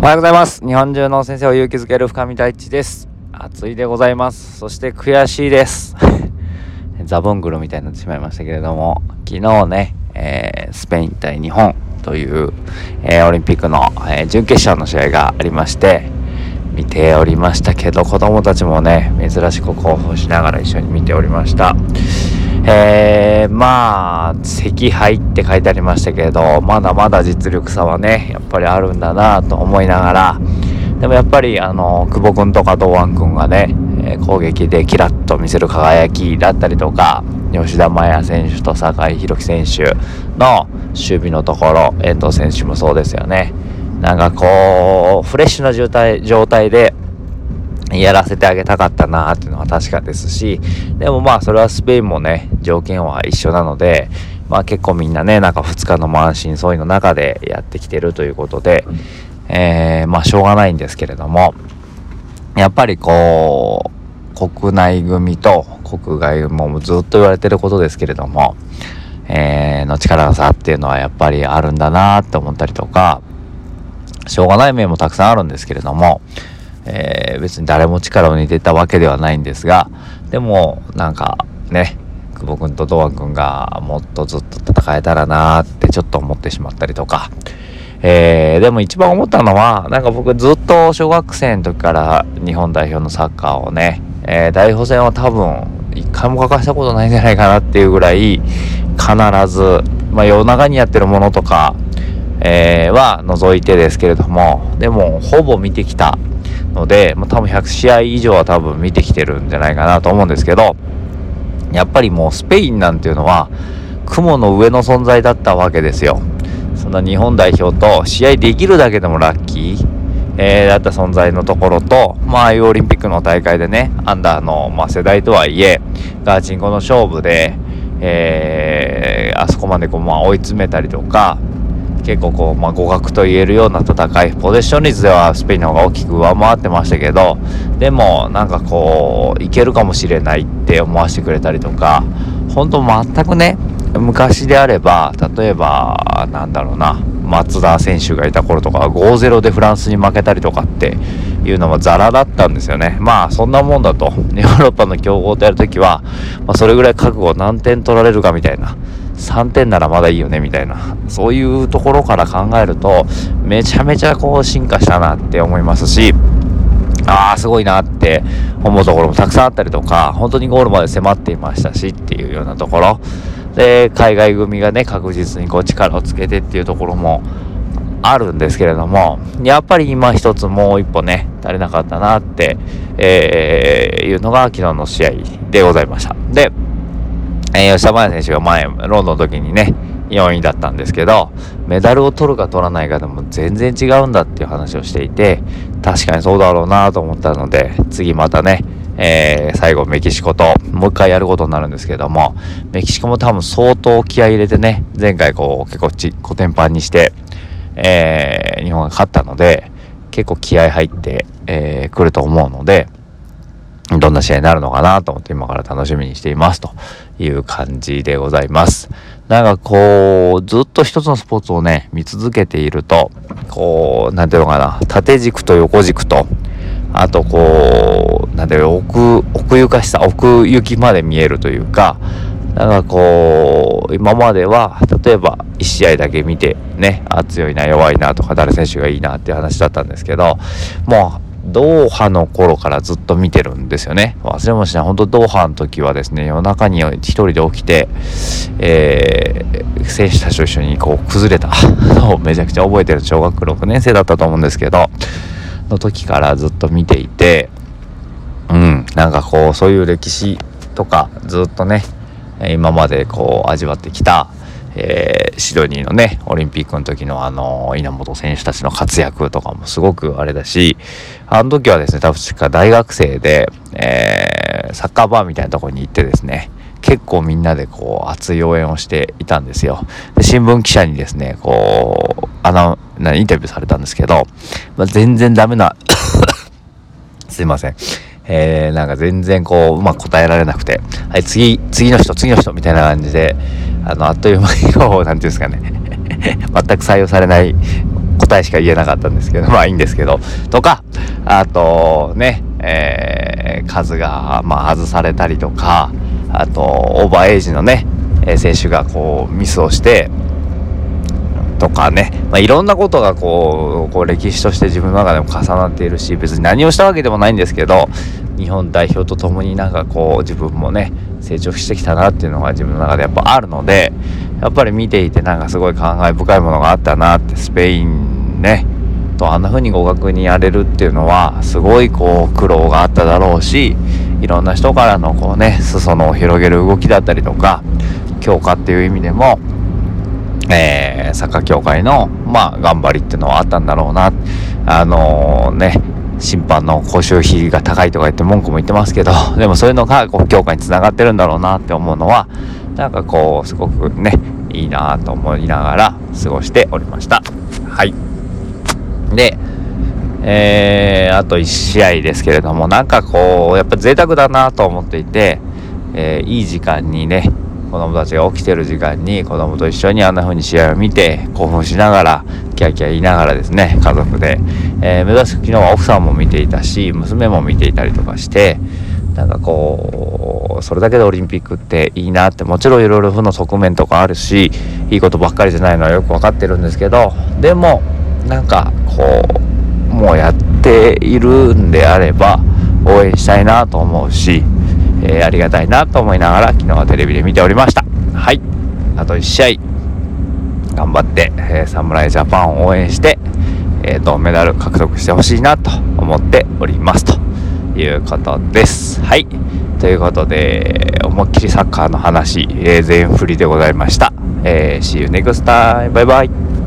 おはようございます。日本中の先生を勇気づける深見大地です。暑いでございます。そして悔しいです。ザブングルみたいになってしまいましたけれども昨日ね、えー、スペイン対日本という、えー、オリンピックの、えー、準決勝の試合がありまして見ておりましたけど子供たちもね珍しく興奮しながら一緒に見ておりました。えー、まあ赤敗って書いてありましたけどまだまだ実力差はねやっぱりあるんだなと思いながらでもやっぱりあの久保君とか堂安君がね、攻撃でキラッと見せる輝きだったりとか吉田麻也選手と酒井宏樹選手の守備のところ遠藤選手もそうですよね。なんかこうフレッシュな状態状態でやらせてあげたかったなっていうのは確かですし、でもまあそれはスペインもね、条件は一緒なので、まあ結構みんなね、なんか2日の満身創痍の中でやってきてるということで、えー、まあしょうがないんですけれども、やっぱりこう、国内組と国外組もずっと言われてることですけれども、えー、の力の差っていうのはやっぱりあるんだなって思ったりとか、しょうがない面もたくさんあるんですけれども、え、別に誰も力を抜いてたわけではないんですがでもなんかね久保君と堂安君がもっとずっと戦えたらなーってちょっと思ってしまったりとか、えー、でも一番思ったのはなんか僕ずっと小学生の時から日本代表のサッカーをね、えー、代表戦は多分一回も欠かしたことないんじゃないかなっていうぐらい必ず、まあ、夜中にやってるものとか、えー、は除いてですけれどもでもほぼ見てきたので、まあ、多分100試合以上は多分見てきてるんじゃないかなと思うんですけど、やっぱりもうスペインなんていうのは、雲の上の存在だったわけですよ。そんな日本代表と試合できるだけでもラッキー、えー、だった存在のところと、まあ、ああいうオリンピックの大会でね、アンダーの、まあ、世代とはいえ、ガーチンコの勝負で、えー、あそこまでこう、まあ、追い詰めたりとか、結構こう、まあ、互角と言えるような戦いポゼッション率ではスペインの方が大きく上回ってましたけどでもなんかこういけるかもしれないって思わせてくれたりとか本当全くね昔であれば例えばなんだろうな松田選手がいた頃とか5-0でフランスに負けたりとかっていうのはザラだったんですよね。まあそんなもんだと。ヨーロッパの強豪とやるときは、まあ、それぐらい覚悟何点取られるかみたいな。3点ならまだいいよねみたいな。そういうところから考えるとめちゃめちゃこう進化したなって思いますしああすごいなって思うところもたくさんあったりとか本当にゴールまで迫っていましたしっていうようなところ。で海外組がね確実にこう力をつけてっていうところもあるんですけれどもやっぱり今一つもう一歩ね足りなかったなって、えー、いうのが昨日の試合でございました。でえー、吉田麻也選手が前、ロンドンの時にね、4位だったんですけど、メダルを取るか取らないかでも全然違うんだっていう話をしていて、確かにそうだろうなと思ったので、次またね、えー、最後メキシコともう一回やることになるんですけども、メキシコも多分相当気合入れてね、前回こう結構ちコテンパンにして、えー、日本が勝ったので、結構気合入って、えー、来ると思うので、どんな試合になるのかなと思って今から楽しみにしていますという感じでございます。なんかこう、ずっと一つのスポーツをね、見続けていると、こう、なんていうのかな、縦軸と横軸と、あとこう、なんていう奥、奥ゆかしさ、奥行きまで見えるというか、なんかこう、今までは、例えば1試合だけ見て、ね、あ、強いな、弱いなとか、誰選手がいいなっていう話だったんですけど、もう、ドーハの頃からずっと見てるんですよね。忘れもしない。本当ドーハの時はですね、夜中に一人で起きて、えー、選手たちと一緒にこう崩れたのを めちゃくちゃ覚えてる小学6年生だったと思うんですけど、の時からずっと見ていて、うん、なんかこう、そういう歴史とかずっとね、今までこう味わってきた、えー、シドニーのねオリンピックの時のあの稲本選手たちの活躍とかもすごくあれだしあの時はですね確か大学生で、えー、サッカーバーみたいなとこに行ってですね結構みんなでこう熱い応援をしていたんですよ。で新聞記者にですねこうあのインタビューされたんですけど、まあ、全然ダメな すいません。えー、なんか全然こう、うまく答えられなくて、はい、次、次の人、次の人みたいな感じで、あの、あっという間にこう、なんていうんですかね、全く採用されない答えしか言えなかったんですけど まあいいんですけど。とかあとねえー、数がまあ外されたりとかあとオーバーエイジのね選手がこうミスをしてとかね、まあ、いろんなことがこうこう歴史として自分の中でも重なっているし別に何をしたわけでもないんですけど日本代表とともになんかこう自分もね成長してきたなっていうのが自分の中でやっぱあるのでやっぱり見ていてなんかすごい感慨深いものがあったなってスペインねとあんな風に互角にやれるっていうのはすごいこう苦労があっただろうしいろんな人からのこうね裾野を広げる動きだったりとか強化っていう意味でもえー、サッカー協会の、まあ、頑張りっていうのはあったんだろうな。あのー、ね、審判の講習費が高いとか言って文句も言ってますけど、でもそういうのがこう強化につながってるんだろうなって思うのは、なんかこう、すごくね、いいなと思いながら過ごしておりました。はい。で、えー、あと1試合ですけれども、なんかこう、やっぱ贅沢だなと思っていて、えー、いい時間にね、子供たちが起きてる時間に子供と一緒にあんな風に試合を見て興奮しながらキャキャ言いながらですね家族で、えー、目指す昨日は奥さんも見ていたし娘も見ていたりとかしてなんかこうそれだけでオリンピックっていいなってもちろんいろいろ負の側面とかあるしいいことばっかりじゃないのはよく分かってるんですけどでもなんかこうもうやっているんであれば応援したいなと思うしえー、ありがたいなと思いながら昨日はテレビで見ておりました。はい。あと1試合。頑張って、えー、侍ジャパンを応援して、えー、銅メダル獲得してほしいなと思っております。ということです。はい。ということで思いっきりサッカーの話、えー、全振りでございました、えー、See you next time バイバイ。